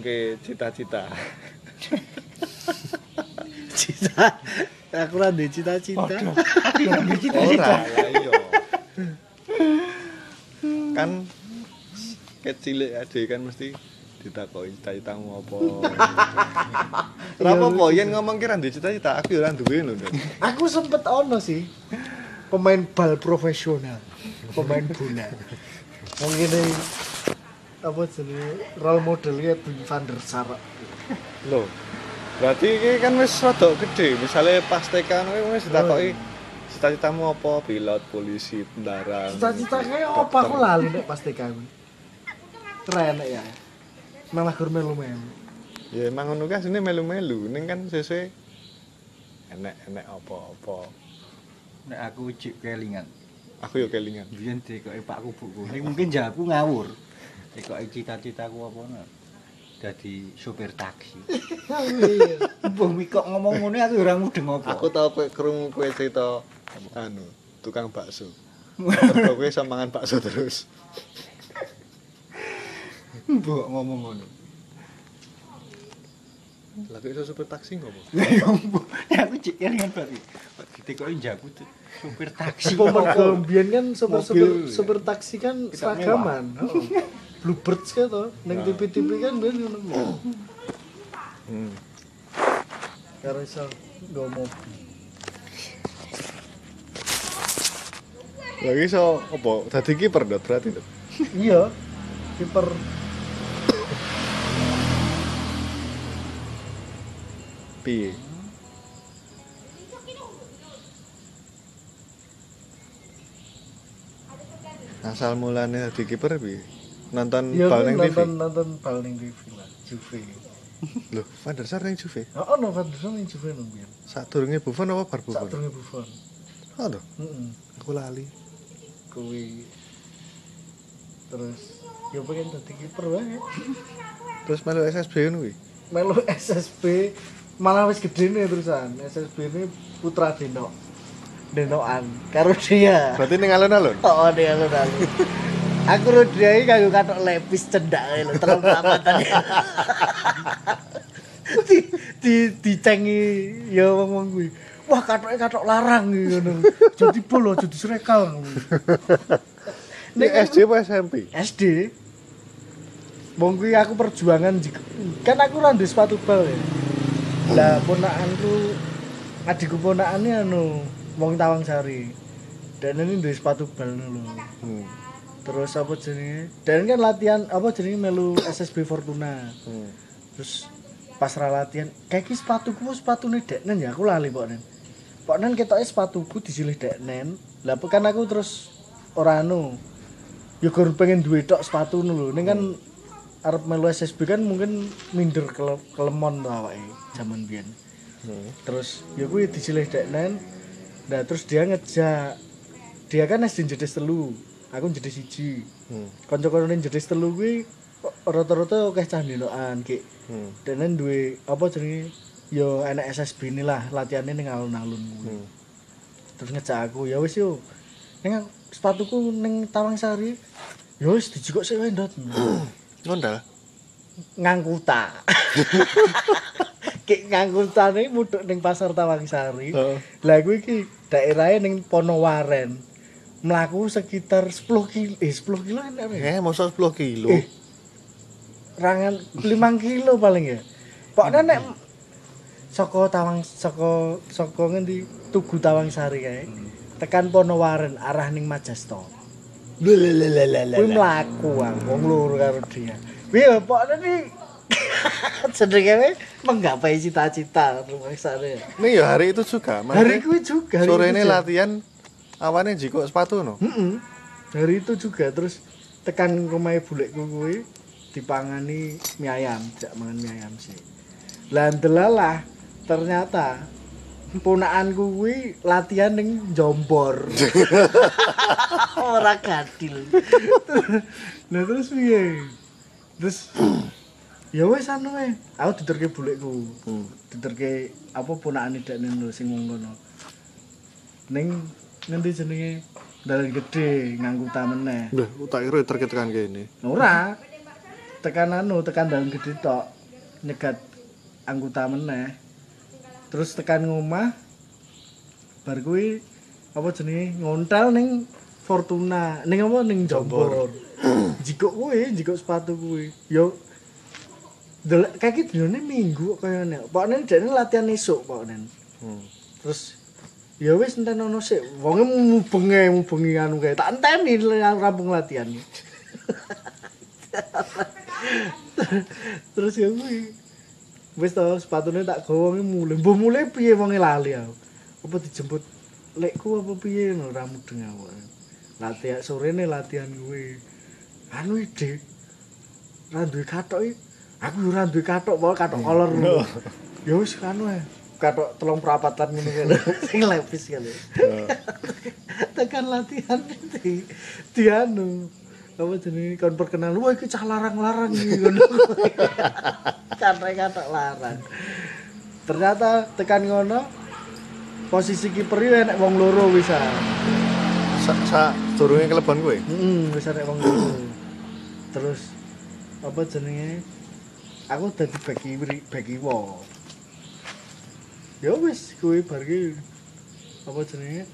ngomongke cita-cita. Cita. Aku ora duwe cita-cita. Ora, lah iya. Kan kecil ade kan mesti ditakoki cita-citamu apa. Ora apa-apa yen ngomong kira duwe cita-cita, aku ya ora duwe lho. Nduk. Aku sempet ono sih. Pemain bal profesional. Pemain bola. Wong ngene apa jenenge role modelnya Bung van der Sar. Lho. Berarti iki kan wis rada gede. Misale pas TK wis ditakoki cita-citamu apa? Pilot, polisi, tentara. Cita-citanya apa aku lali nek pas TK. Keren ya. Malah gur melu-melu. Ya emang ngono kan sini melu-melu. Ning kan sesuai enek-enek apa-apa. Nek aku cip kelingan. Aku yo kelingan. Biyen dikoki Pak Kubuku. Ning mungkin jawabku ngawur. Dikoki cita-citaku apa no? Dadi sopir taksi. Mbah kok ngomong ngono aku ora mudeng apa. Aku tau kowe krungu kowe cerita anu, tukang bakso. Mergo kowe iso mangan bakso terus. mbok ngomong ngono. Lah kok iso supir taksi ngopo? Lah ya mbok, aku cip kelingan berarti. Kok njaku tuh sopir taksi. Apa mergo mbiyen kan sopir-sopir Mobil. sopir taksi kan seragaman. Heeh. Bluebirds kan to, ning TV-TV kan mbiyen ngono. Hmm. Karo iso nggo mobil. Lagi iso apa? Dadi kiper dot berarti. Dot. Iya. Kiper Piye? Asal mulane dadi kiper piye? Nonton Iya kuwi ning TV. nonton nonton bal ning TV lah, Juve. Loh, Van der Sar ning Juve. Oh, ono Van der Sar ning Juve nang mbiyen. Sadurunge Buffon apa bar Buffon? Sadurunge Buffon. Oh, lho, Heeh. aku lali. Kuwi terus ya pengen dadi kiper wae. Terus melu SSB ngono kuwi. Melu SSB malah wis gede nih terusan. SSB ini Putra Deno. Denoan karo dia. Berarti ning alun-alun. Oh, dia lu lalu. Aku ro dia iki kanggo katok lepis cendak lho, terlalu peramatan. di di dicengi ya wong-wong kuwi. Wah, katoke katok larang iki ngono. Jadi polo jadi srekal. Ini SD apa SMP? SD. Wong kuwi aku perjuangan kan aku ora ndek sepatu bal ya. Lah ponakanku adikku ponakane anu wong Tawang Sari. Dan ini ndek sepatu bal lho. Hmm. Terus apa jenenge? Dan kan latihan apa jenenge melu SSB Fortuna. Hmm. Terus pas latihan, kayak ki sepatuku ku sepatune Deknen ya, aku lali kok nen. Kok nen ketoke sepatuku disilih Deknen. Lah kan aku terus ora anu. Ya gur pengen duwe tok sepatu lho. Ning kan arep melu SSB kan mungkin minder kele kelemon to awake zaman biyen. Hmm. Terus ya kuwi disilih Deknen. Nah terus dia ngejak dia kan SD jedes telu, aku jedes siji. Hmm. Kanca-kancane jedes telu kuwi rata-rata akeh cah ndelokan ki. Hmm. Dene duwe apa jenenge ya enak SSB ini lah latihannya ning alun-alun kuwi. Hmm. Terus ngejak aku, ya wis yo. Ning sepatuku ning Tawangsari. Ya wis dijikok sik wae ndot. Ngondal. Ngangkuta. Ki ngangkutane mudhuk ning pasar Tawangsari. Heeh. Lah kuwi iki daerahe ning Ponowaren. Mlaku sekitar 10 kilo, eh 10 kilo enak ya. Eh, masa 10 kilo. Eh. Rangan 5 kilo paling ya. Pokoknya nek saka Tawang saka saka ngendi Tugu Tawangsari kae. Tekan Ponowaren arah ning Majasto. Kuwi mlaku aku wong loro karo dia. Kuwi ya pokoknya we menggapai cita-cita rumah sana. Nih ya hari itu juga. Hari kuwi juga. sore ini latihan awannya jikok sepatu no. Heeh. Hari itu juga terus tekan rumah bulekku kuwi dipangani mie ayam, jak mangan mie ayam sih. Lah ndelalah ternyata ponakanku kuwi latihan ning Jombor. Ora gadil. Lah terus piye? Terus ya wis anu wae. Aku diterke bulekku. Hmm. Diterke apa ponakane dekne lho sing ngono. Ning ngendi jenenge? Dalan gede nganggo meneh. Lah, tak kira terkait kan kene. Ora. tekan anu tekan daun gede tok nyegat anggota meneh. Terus tekan ngomah bar kuwi apa jenenge? Ngontel ning Fortuna ning apa? Ning Jombor jikok kuwi jikok sepatu kuwi. Yo delek kaki dinane minggu kok kaya nek. Pokoknya dene latihan esuk pokoknya. Hmm. terus ya wis enten ono sik wonge mubenge mubengi anu kae. Tak enteni rampung latihan terus ya kuwi. Wis to sepatune tak gawa wonge mulai mbah mulai piye wonge lali aku? Apa dijemput? Lekku apa piye? Ngono ra mudeng aku. Latihan sorene latihan kuwi. Anu ide ra duwe katok aku yo ra duwe katok wae katok kolor. Ya wis anu ae katok telung perapatan ngono kan sing lepis kan tekan latihan di di anu apa jenenge kon perkenalan wah iki cah larang-larang iki ngono katok katok larang ternyata tekan ngono posisi kiper yo enek wong loro wis ah. Sa, sa durunge kelebon kowe. Heeh, wis arek wong loro. Terus apa jenenge? Aku dadi bagi bagi wo. Ya wis kuwi bar ki apa jenenge?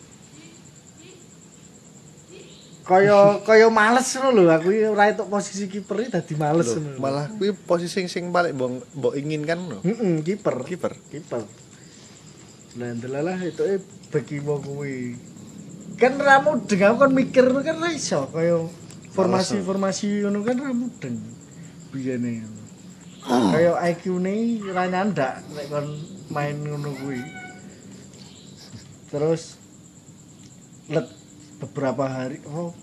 Kaya kaya males ngono lho aku ora entuk posisi kiper dadi males ngono. malah kuwi posisi sing paling mbok mbok inginkan no. heeh kiper. Kiper. Kiper. Lah ndelalah itu eh bagi wo kuwi. Kan ra mudeng aku kan mikir kan ra iso kaya formasi-formasi ngono kan ra mudeng. Biyene. Kaya IQ-ne ra nyandak nek kon main ngono kuwi. Terus let beberapa hari oh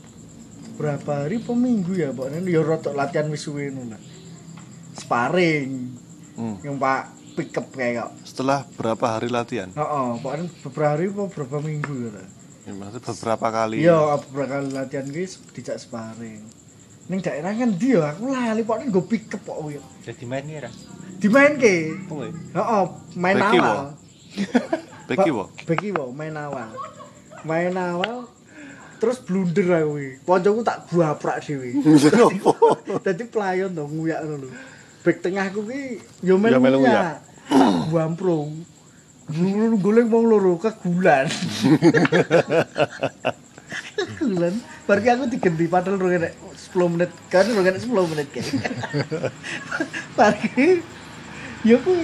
berapa hari apa minggu ya pokoknya ya rotok latihan wis suwe ngono lah. Sparring Hmm. yang Pak pick up kayak Setelah berapa hari latihan? Heeh, pokoknya beberapa hari apa berapa minggu ya. Ya, maksudnya beberapa kali. Iya, beberapa kali latihan guys dijak sparring. Ning daerah kan dia aku lali pokoknya gue pick up kok. Jadi main nih, Ras. Dimainke. Oh, iya. Heeh, main Beki, awal. Beki Ba- wo. Beki wo, main awal. Main awal terus blunder aku kuwi. Poncoku tak guaprak dhewe. Kenapa? Dadi pelayon to nguyak ngono lho. Bek tengahku ki yo Ya melu nguyak. Buamprung. Ngono golek wong loro kegulan. Kegulan. Bar ki aku digenti padahal rong enek 10 menit. Kan rong enek 10 menit kae. Bar yo kuwi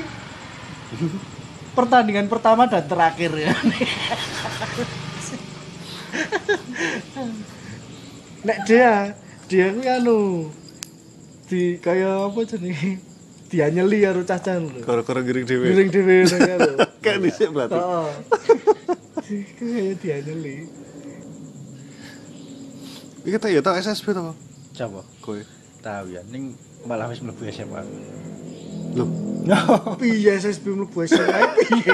pertandingan pertama dan terakhir ya. Nek dia, dia kuwi anu di kaya apa jenenge? Dianyeli karo cacah lho. Gara-gara giring dhewe. Giring dhewe karo. Kayak dhisik berarti. Heeh. Kaya dianyeli. Iki tak ya tau SSB to, Coba. kowe. Tahu ya, ning malah wis mlebu SMA. Lho, Piye SSB mlebu SMA piye?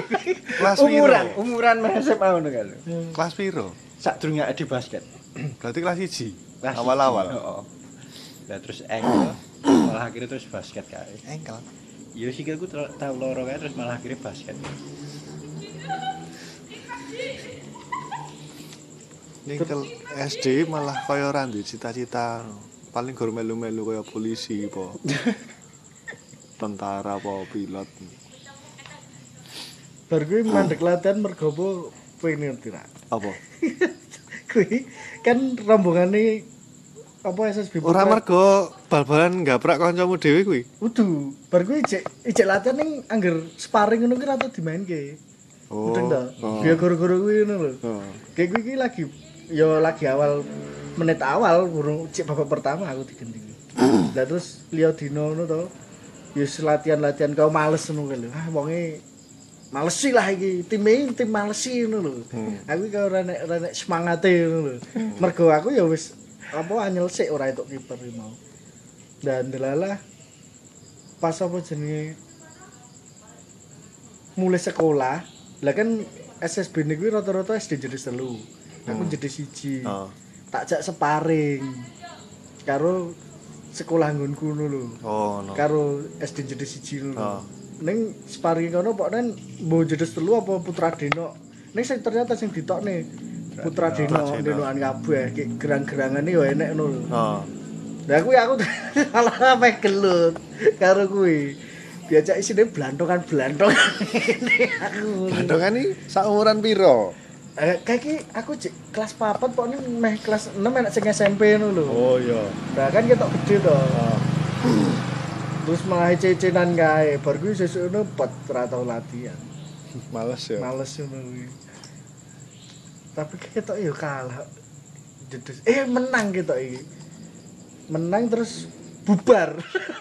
kelas piro? Umuran, umuran meh SMA ngono kan. Kelas piro? Sadurunge di basket. Berarti kelas 1. Kelas Awal-awal. Heeh. Lah terus engkel, malah akhirnya terus basket kae. Engkel. Ya sikilku ter- tau loro kae terus malah akhirnya basket. Ningkel SD malah kaya ora duwe cita-cita. Paling gor melu-melu kaya polisi apa. Tentara apa pilot. Bar kuwi mandek latihan mergo apa pengen ngerti ra? Apa? Kuwi kan rombongane apa SSB Ora mergo bal-balan gaprak kancamu dhewe kuwi. Udu, bar kuwi ijek ijek latihan ning angger sparring ngono ki rata dimainke. Oh. Udah ta? oh. Biar guru-guru kuwi ngono lho. Oh. Kayak kuwi ki lagi yo lagi awal menit awal burung cek babak pertama aku diganti. Lah terus liya dino ngono to. Ya latihan-latihan kau males ngono kan lho. Ah wonge males sih lah iki. Tim ini tim males sih ngono lho. Hmm. Aku kau ora nek ora nek semangate ngono lho. Mergo aku ya wis apa anyel sik ora entuk kiper mau. Dan delalah pas apa jenenge mulai sekolah lah kan SSB ini gue rata-rata SD jadi telu aku Hmm. jadi siji Oh. tak jak separing karo sekolah nggonku ngono lho Oh, no. karo SD jadi siji ngono Oh. ning sparing kono pokoknya mbok jedes telu apa Putra Deno ning sing ternyata sing ditokne Putra Deno Putra Deno. Denoan kabeh ki gerang-gerangane yo enek ngono lho Oh. Nah kuwi aku malah apa gelut karo kuwi. Diajak isine blantongan-blantongan. Bandongan iki saumuran piro? Eh, kayak ki aku cek kelas papat kok ini meh kelas 6 enak sing SMP ngono lho. Oh iya. Nah kan ketok gede to. Ah. Terus malah cecenan kae, bar kuwi sesuk ngono pet ora tau latihan. Males ya. Males ngono kuwi. Tapi ketok ya kalah. Jedes. Eh menang ketok iki. Menang terus bubar.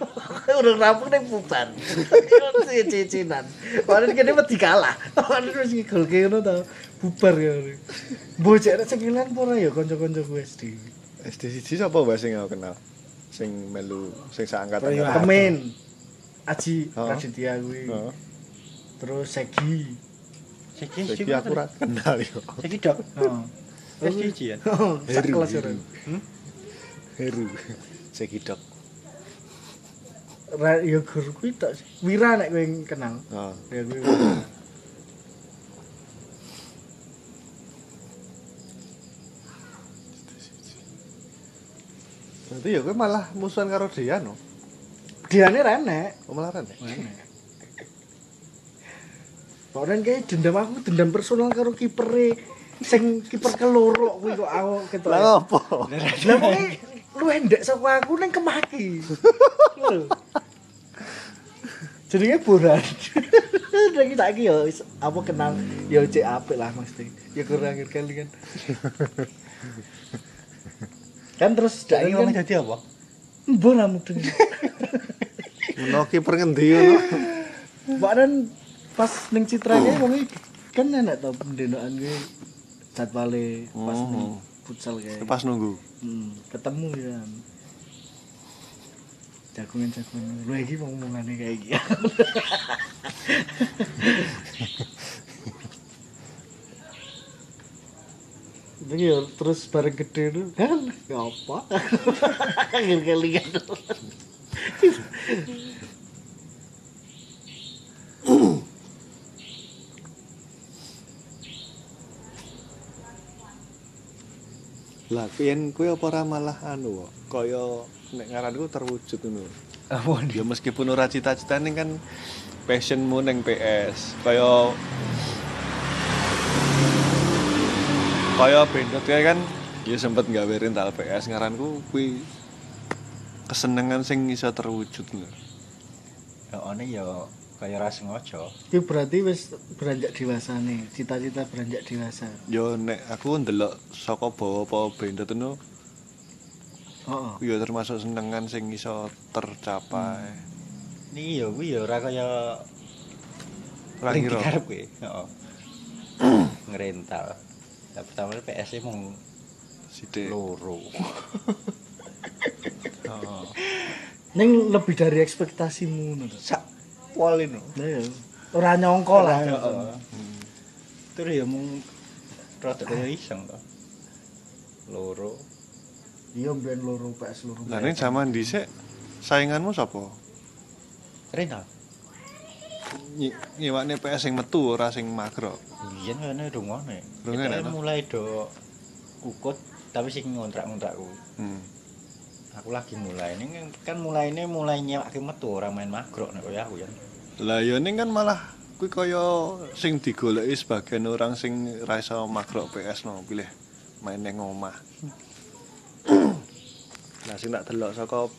Udah rampung ning bubar. Si cecenan. Padahal kene wedi kalah. Padahal wis ngegol ngono to. Bubar ya. Bocah nek sekilan apa ora ya kanca-kanca gue SD. SD siji sapa wae sing aku kenal? Sing melu sing seangkatan. Iya. Temen. Aji. Raditya kuwi. Terus Segi. Siki Iki aku kenal yo. Siki dok. Heeh. Wis siji ya. Kelas ora. Heru. Sekidok. Ra ya guru kuwi tok. Wira nek kowe kenal. Heeh. Ya kuwi. Wira. Berarti ya kowe malah musuhan karo Dian no. Diane ra enek. Oh, malah kan. Pokoknya kayak dendam aku dendam personal karo kipere sing kiper keloro kuwi kok aku ketok. Lah opo? Lah pokoke lu endek saka aku ning kemaki. Jenenge kita iki yo is- apa kenal yo cek apik lah mesti. Ya kurang kali kan. kan terus dak kan dadi apa? mbon lah mudeng. Meno kiper ngendi ngono? Bahkan pas ning citra kae wong kan enak to pendendokan kuwi jadwale pas Oh. ning futsal kae. Pas nunggu. Hmm, ketemu ya. Jagungan-jagungan. Lu iki ngomongane kayak gitu. Ini ya terus bareng gede itu kan ya apa? Kali-kali Lah piyen kowe apa ora malah anu kaya nek ngaranku terwujud ngono. Apa Ya meskipun ora cita-citane kan passionmu ning PS. Kaya kaya bendot kae kan ya sempet gawe rental PS ngaranku kuwi kesenengan sing iso terwujud lho. Ya one ya kaya ra sengaja. Itu berarti wis beranjak dewasa nih, cita-cita beranjak dewasa. Yo nek aku ndelok saka bawa apa bendot ngono Oh, ya termasuk senengan sing iso tercapai. Niki ya kuwi ya ora kaya Ora ngira. digarep kuwi. Heeh. Ngrental. Lah pertama PS e mung Sithik. loro. Heeh. Neng lebih dari ekspektasimu ngono. Sak pol ini. Ora nyongko lah. Heeh. Terus ya mung rada kaya iseng to. Loro. Iya ben loro PS loro. Lah ning zaman dhisik sainganmu sapa? Rental. Nyi- Nyiwakne PS sing metu ora sing magro. Iya ngene rungone. Rungone, Kita no? mulai do kukut tapi sing ngontrak-ngontrak kuwi. Hmm. Aku lagi mulai ini kan- mulai ini mulai nyewake metu orang main makro nek kaya aku ya. Lah ya ning kan malah kuwi kaya sing digoleki sebagian orang sing ra iso magro PS no pilih main ning omah. Lah sing tak delok saka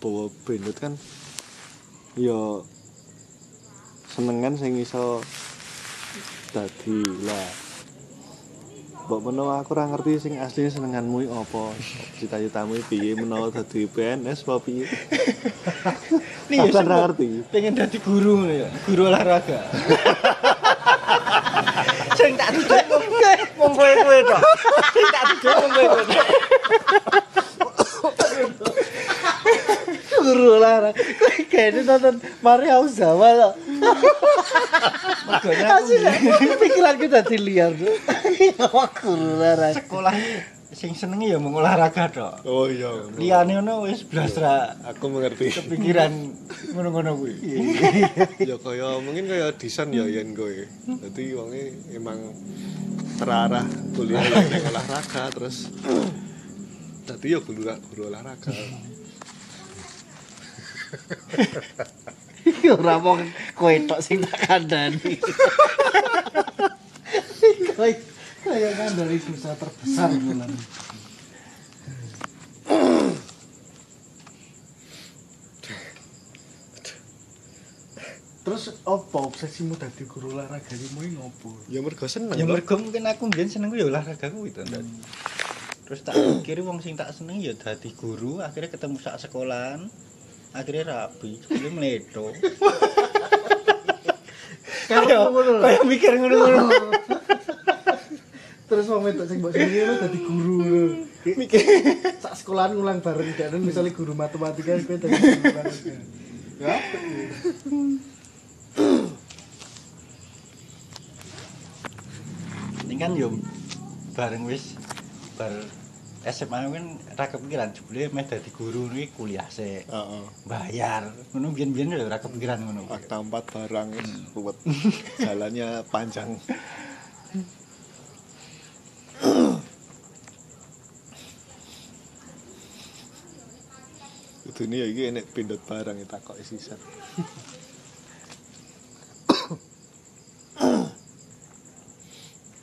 bawa bendut kan ya senengan sing iso dadi lah Mbok menawa aku ora ngerti sing asline senenganmu iki apa? Cita-citamu iki piye menawa dadi PNS apa piye? Nih, Aku kan ya, ora ngerti. Pengen dadi guru ngono ya, guru olahraga. Sing tak tujuh wong kowe kowe tok. Sing tak tujuh wong kowe kowe. Guru lah. Kayak kayaknya nonton Maria Ozawa loh. Mergone aku Pikiranku tadi lah. sekolah sing senengi ya mung olahraga tok. Oh iya. Liyane ngono wis blas ra Aku mengerti. kepikiran ngono-ngono kuwi. ya kaya mungkin kaya desain ya yen kowe. Dadi wonge emang terarah kuliah ya ning olahraga terus Dadi ya guru guru olahraga. Iki ora wong kowe tok sing tak kandhani. Kowe kaya kandhani dosa terbesar bulan. Terus apa obsesimu dadi guru olahraga mau ngopo? Ya mergo seneng. Ya mergo mungkin aku mbiyen seneng ya olahraga kuwi to. Ndak. Terus tak pikir wong sing tak seneng ya dadi guru, akhirnya ketemu sak sekolahan. Akhirnya rapi, ngono lho. Kayak mikir ngono-ngono. Terus wong wedok sing mbok senengi lho dadi guru lho. Mikir sak sekolahan ngulang bareng dan misalnya guru matematika kowe dadi guru. Ya? Ini kan yo bareng wis bar SMA kan ra kepikiran jebule meh dadi guru niki kuliah sik. Heeh. Bayar. Ngono biyen-biyen lho ra kepikiran ngono. Fakta 4 barang wis ruwet. Jalannya panjang. Kudune ya iki enek pindhot barang ya takoki sisan.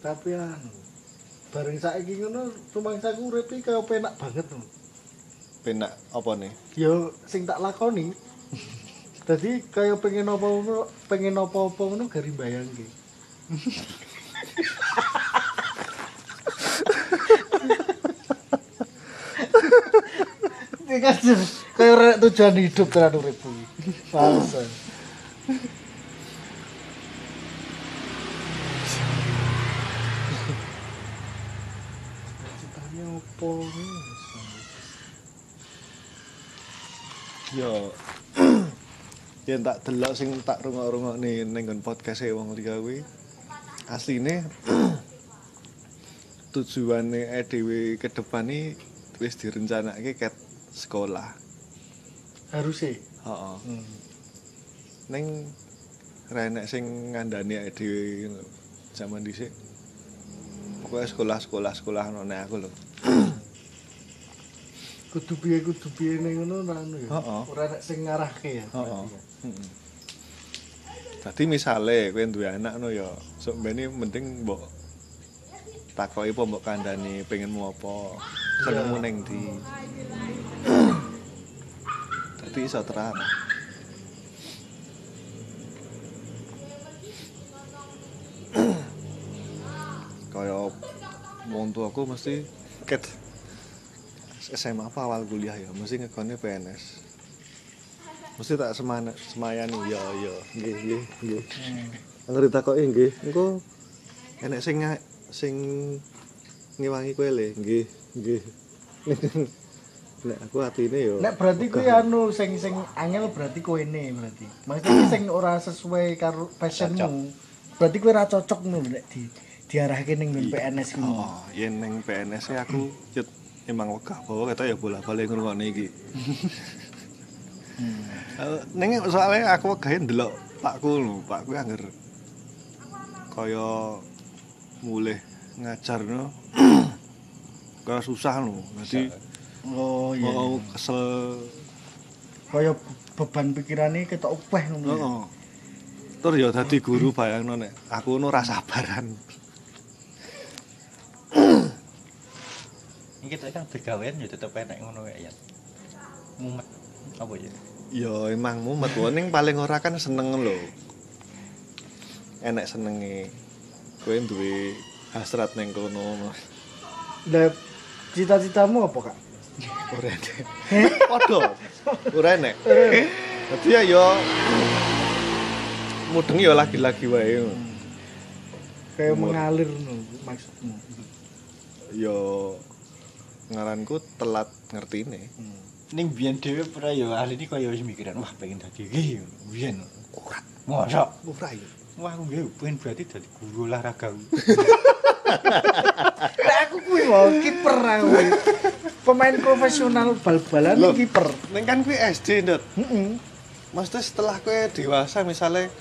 Tapi anu bareng saiki ngono rumangsaku urip iki kaya penak banget lho. Penak apa nih? Ya sing tak lakoni. Dadi kaya pengen apa ngono, pengen apa-apa ngono gari bayangke. Ini kan kaya rek tujuan hidup tenan urip kuwi. False. Citanya opo Yo yen tak delok sing tak rungok-rungokne ning nggon podcast e wong liya kuwi asline tujuane e dhewe ke depan iki wis direncanake ket sekolah. harusnya. Heeh. Hmm. Ning ra enek sing ngandani ake dhewe ngono. Zaman dhisik. Pokoknya sekolah-sekolah sekolah ono nek aku lho. kudu piye kudu piye ning ngono ora ya. Ora nek sing ngarahke ya. Heeh. Heeh. Dadi misale kowe duwe anak no ya, sok mbene penting mbok takoki apa mbok kandhani pengenmu apa, senengmu ning ndi. Dadi iso terang. Kaya wong tuaku mesti ket SMA apa awal kuliah ya, mesti ngekone PNS. Mesti tak semana semayani ya ya nggih nggih nggih. Angger ditakoki nggih, engko enek sing sing ngewangi kowe le, nggih nggih. Nek aku atine yo. Nek berarti kuwi anu sing sing angel berarti koene berarti. Maksudnya sing ora sesuai karo passionmu. Berarti kowe ora cocok ngono nek di diarahke ning PNS kuwi. Oh, yen ning PNS e aku yut emang wegah bawa kata ya bola-bali ngrungokne iki. Eh, Ning soalnya aku wegahe ndelok pakku lho, pakku angger kaya mulih ngajar no. kaya susah lho. Dadi Oh iya. mau kesel Kaya beban pikirane ketok upeh ngono. Heeh. Tur ya dadi guru bayangno nek aku ngono ra sabaran. Ini kita kan begawean ya tetep enak ngono kayak ya. Mumet apa ya? Ya emang mumet wae ning paling ora kan seneng lho. Enek senenge. Kowe duwe hasrat ning kono. Lah cita-citamu apa, Kak? Ora enek. Padha. Ora enek. Dadi ya ya mudeng ya lagi-lagi wae. Kayak mengalir ngono maksudmu. Ya ngaranku telat ngertine. Ning biyen dhewe pernah ya ahli ini kaya wis mikiran wah pengen dadi iki biyen. Ora. Mosok. Ora ya. Wah aku nggih pengen berarti dadi guru olahraga. Lah aku kuwi mau kiper aku. Pemain profesional bal-balan kiper. Ning kan kuwi SD, Ndut. Heeh. Maksudnya setelah kowe dewasa misalnya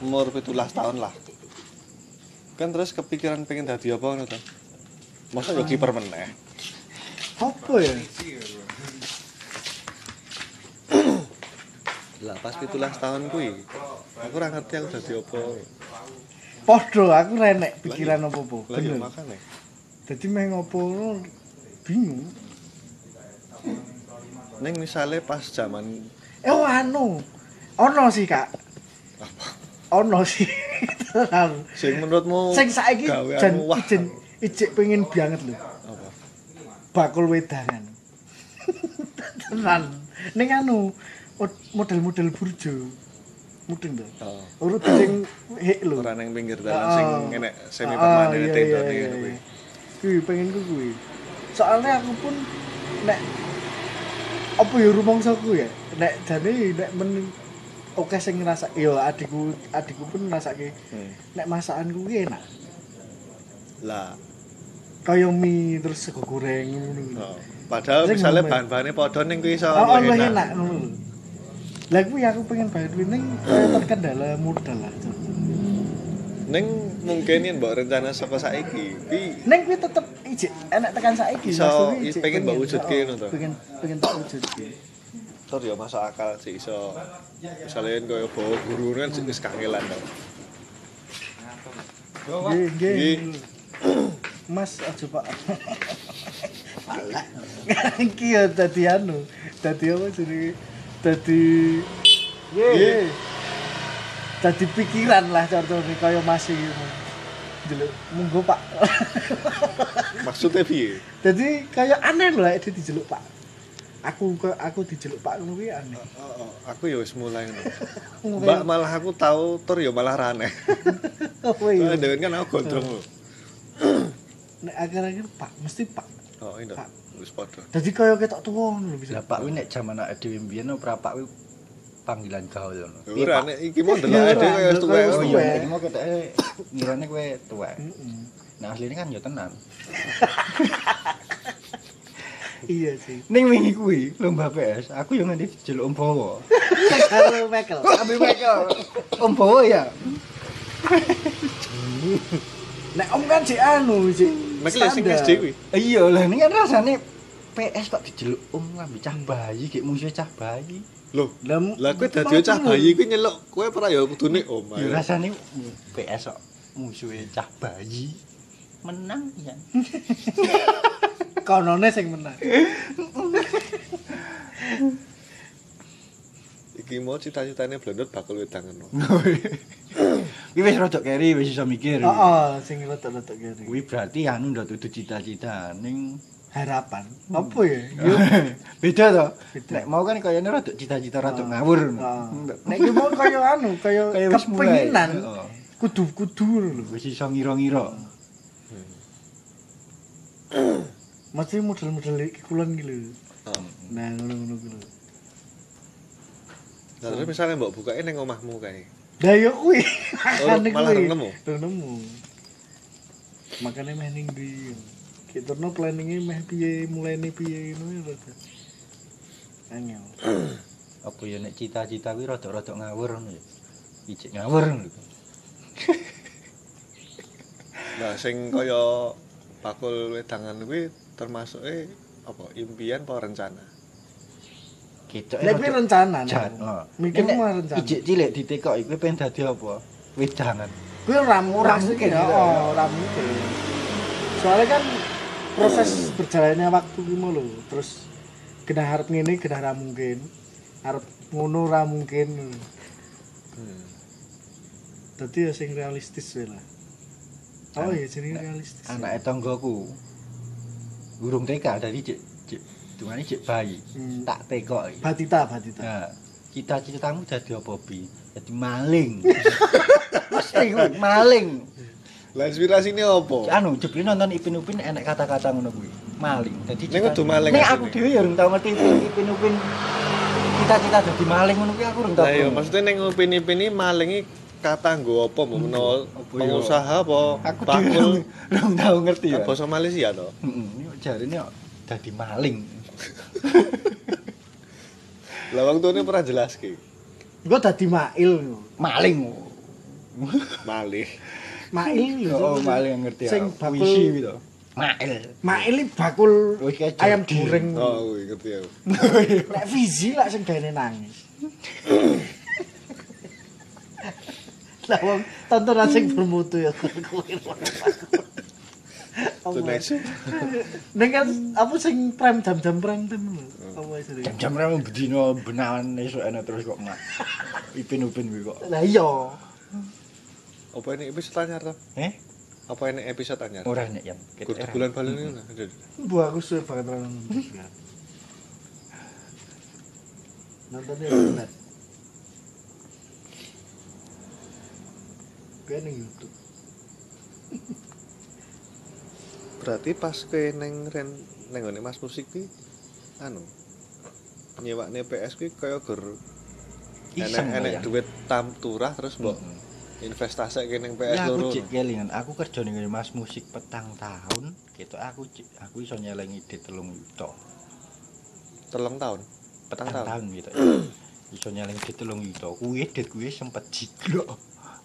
umur 17 tahun lah. Kan terus kepikiran pengen dadi apa ngono to? Masa yo kiper meneh. Apa ya? Lah pas 17 tahun kuwi. Aku ora ngerti aku dadi apa. Podo aku renek pikiran apa-apa. Lah ya Bener. makane. Dadi meh ngopo bingung. Ning misale pas zaman Eh oh, anu. Ono sih, Kak. Ono sih. Sing menurutmu Sing saiki jan ijen ijek pengen banget lho. apa? Bakul wedangan. Tenan. Ning anu mod- model-model burjo. Mudeng to. Oh, Urut sing hek lho. ora ning pinggir dalan sing enek semi Ah, permanen tendone ngono iya. kuwi. Kuwi pengen ku kuwi. Soalnya aku pun nek apa ya rumangsaku ya, nek jane nek men oke sing ngerasa yo adikku adikku pun ngrasake Hmm. nek masakanku ki enak. Lah, Kaya mie terus sego goreng ngono. oh. padahal Sing misale ngomong. bahan-bahane padha ning kuwi iso Oh, lebih enak ngono kuwi aku pengen bayar duit ning kaya terkendala modal lah. Cok. Ning mungkin yen mbok rencana saka saiki, kuwi Ning kuwi tetep ijik enak tekan saiki. Iso- ijik pengen mbok wujudke oh, ngono to? Pengen pengen tak wujudke. tur ya masuk akal sih iso misale yen kaya bawa guru kan wis kangelan to. Nggih, nggih. Mas aja Pak. Iki ya dadi anu, dadi apa jenenge? Dadi Nggih. Dadi pikiran lah contohnya kaya Mas iki. Delok, monggo Pak. Maksudnya piye? Dadi kaya aneh lho lek dijeluk Pak. Aku aku dijeluk Pak ngono kuwi aneh. Oh, aku ya wis mulai ngono. Mbak malah aku tahu tur ya malah rane. Oh iya. Dewen kan aku gondrong lho. Nek akhir-akhir Pak, mesti Pak. Oh, Pak. wis padha. Dadi kaya ketok tuwa ngono lho bisa. Lah Pak kuwi nek jaman awake dhewe mbiyen ora Pak kuwi panggilan gaul ngono. Ora nek iki mau ndelok kaya wis wis Oh iya, iki mau keteke ngirane kowe tuwek. Heeh. Nah asline kan ya tenan. Iya sih. Ning wingi kuwi lomba PS, aku yo nganti dijeluk Om Bowo. Karo Michael. Ambil Michael. Om Bowo ya. Nek om kan si anu si Mek lek sing. SD kuwi. Iya lah ini kan rasane PS kok dijeluk Om ngambil cah bayi, kayak musuh cah bayi. Loh, Lah, lah kowe dadi cah bayi kuwi nyeluk kowe ora ya kudune om. Ya ayo. rasane PS kok musuhe cah bayi. Menang ya. konone sing menang. Iki mau cita-citane blondot bakal wedangan. no. Kuwi wis rada keri, wis iso mikir. Heeh, sing letok-letok kene. Kuwi berarti anu ndak dudu cita-cita ning Harapan. Apa ya? Yo. beda to. Beda. Nek mau kan kayane rada cita-cita rada ngawur. Heeh. Nek ki mau kaya anu, kaya kepenginan. Kudu-kudu lho. Wis iso ngira-ngira. Mesti model-model iki kulon iki lho. Nah, ngono-ngono ku lho. Lah terus misalnya mbok bukake ning omahmu kae. Lah yo kuwi. Oh, malah kuwi. nemu? Nemu. Makane meh ning ndi. Kiturno planninge meh piye, mulainya piye ngono ya rada. Angel. Apa ya nek cita-cita kuwi rada-rada ngawur ngono ya. Ijik ngawur ngono. Nah, sing kaya bakul wedangan kuwi termasuk eh apa impian apa rencana? Gitu Nek kuwi rencana. Jan. nek. Mikir Nek mah rencana. Ijik cilik ditekoki kuwi pengen dadi apa? Wedangan. Kuwi ora mungkin mungkin, ya, ya. oh, ora mungkin. Soalnya kan proses berjalannya waktu ki mau lho, terus kena harap ngene kena ora mungkin. Harap ngono ora mungkin. Dadi ya sing realistis wae lah. Oh iya jenenge realistis. Anake tanggoku. Urung TK dari cek cek dungane cek bayi. Hmm. Tak tekoki. Batita, batita. Nah, cita-citamu jadi apa, Bi? Jadi maling. Mesti maling. Lah inspirasine apa? Anu, jebule nonton Ipin Upin enek kata-kata ngono kuwi. Maling. Dadi Ning kudu maling Nek aku dhewe ya urung tau ngerti Ipin Ipin Upin. Cita-cita dadi maling ngono kuwi aku urung tau. Lah iya, maksudnya ning opini-opini maling iki kata nggo apa mau menawa Apa ya? pengusaha apa aku dhewe urung tau ngerti ya. basa Malaysia to. Heeh, ini jarine kok dadi maling. Lah wong tuane pernah jelaske. Gua dadi mail. Maling. Malih. Mail lho. Oh, maling ngerti ya. Sing bakul kuwi to. Mail. Mail iki bakul kayak ayam goreng. Oh, kuwi ngerti aku. Nek Fizi lak sing gaene nangis. Lah wong tontonan sing bermutu ya kuwi. Next. Ning kan apa sing prime jam-jam lho. Apa sih? Jam-jam rame bedino benawan esuk ana terus kok mak. Ipin-upin kuwi kok. Lah iya. Apa ini episode anyar toh? Eh, Apa ini episode anyar? ora nek ya. Kudu bulan balen ini lah. Bu aku suwe banget nonton. Nontonnya internet. Kayak ning YouTube. Berarti pas kowe neng ren neng ngene Mas musik ki anu nyewakne PS ki kaya gur Iseng enek enek ya. duit tam turah terus mbok investasi ke neng PS Ya aku cek kelingan, aku kerja ning ngene Mas musik petang tahun, gitu aku cek aku iso nyelengi di telung yuta. Telung tahun. Petang Petang tahun. tahun gitu. iso nyelengi di telung yuta. Kuwi dit kuwi sempet jiglok.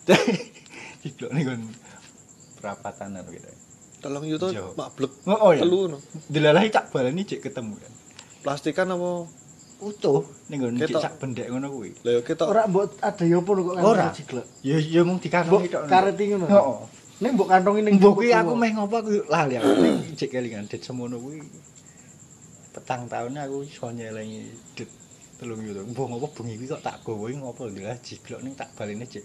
jiglok ning kon perapatanan gitu. Telung yuto mablek. Oh, oh ya. Telu no. Delalahi cak cek ketemu kan. Plastikan apa? Utuh ning nggon sak bendek ngono kuwi. Lah yo ketok Ora mbok ada yo pun kok Ora. jiglek. Ya ya mung Mbok dikantongi tok. kareti ngono. Heeh. Ning mbok kantongi ning Mbok kuwi aku meh ngopo aku lali aku ning cek kelingan dit semono kuwi. Petang tahun aku iso nyelengi dit telung yuta. Mbok ngopo bengi kuwi kok tak gawe ngopo lha jiglok ning tak balene cek.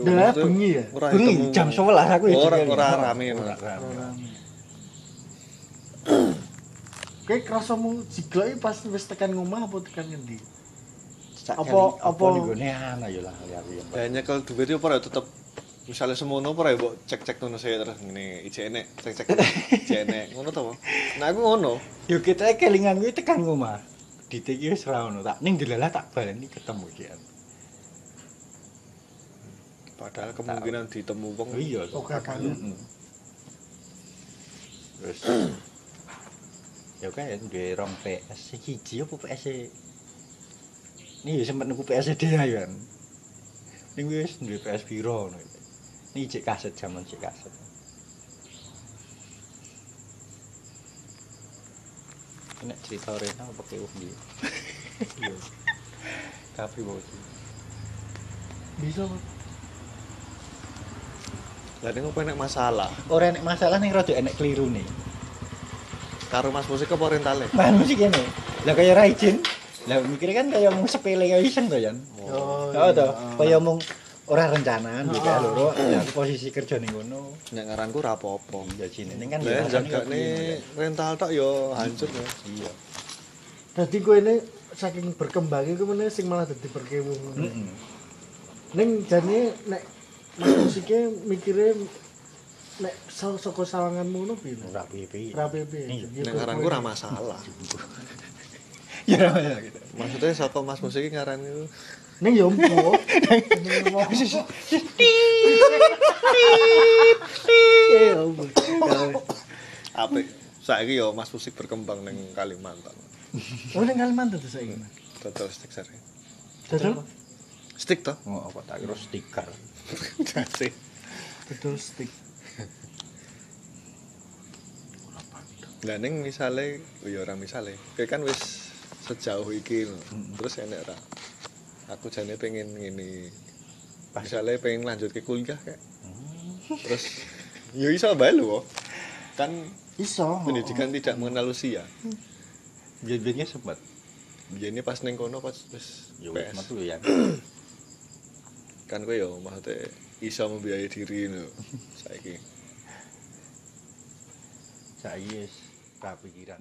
Lah bengi ya. Bengi ketemu. jam 11 aku ya Ora ora rame. Ora rame. Kayak jiglek iki pas wis tekan ngomah apa tekan ngendi? Apa- apa- ning gone ana ya lah ya. ya. Ya nyekel duit yo ora tetep misalnya semono apa ya mbok cek-cek ngono saya terus ngene ijek enek cek-cek ijek enek ngono to apa? Nah aku ngono. Yo kita kelingan kuwi tekan ngomah. Diteki wis ora ono tak ning dilalah tak baleni ketemu iki. Padahal kemungkinan ditemu wong Oh iya. Oke, kan. Heeh. Ya kayak duwe rong PS siji apa PS -e? Ini ya sempet nuku PS dia kan. Ning wis duwe PS ngono. Ini cek kaset zaman cek kaset. Nek cerita Rena apa iki? Iya. Tapi bos. Bisa. Lah ning apa enek masalah Ora enek masalah ning rada enek keliru nih. Karo Mas musik apa rentale? Mana sih kene? Lah kaya Raijin. Lah mikirnya kan kaya mung sepele kaya iseng to, Yan. Oh, Oh, to. Kaya mung ora rencanaan gitu ya loro. Ya posisi kerja ning kono. Nek ngaranku ora apa-apa. Ya ning kan jagane piye, rental tok yo hancur ya. Iya. Dadi kowe ini saking berkembangnya kowe meneh sing malah dadi berkewuh. Heeh. Ning jane nek mas musiknya mikirnya nek sa- saka sawanganmu ngono piye? Ora piye-piye. Ora piye. Iya. Nek ngaranku ora masalah. Ya masalah gitu. Maksudnya saka Mas musik iki ngaran itu Ning ya empu. Eh, ombo. apik. Saiki yo Mas musik berkembang ning Kalimantan. Oh ning Kalimantan tuh saiki. Dodol stick sare. Dodol Stick toh? Oh, apa tak kira stiker. Dodol stick. Lah ning misale oh ya ora misale. Kowe kan wis sejauh iki lho. Terus enek ra. Aku jane pengen ngene. Misale pengen lanjut ke kuliah kayak. Terus ya iso bae lho. Kan Iso. pendidikan tidak mengenal usia. Biyen-biyennya sempat. Biyen pas ning kono pas wis Ya wis PS. metu ya. Kan kowe ya maksudnya iso membiayai diri lho. Saiki. Saiki wis ra pikiran.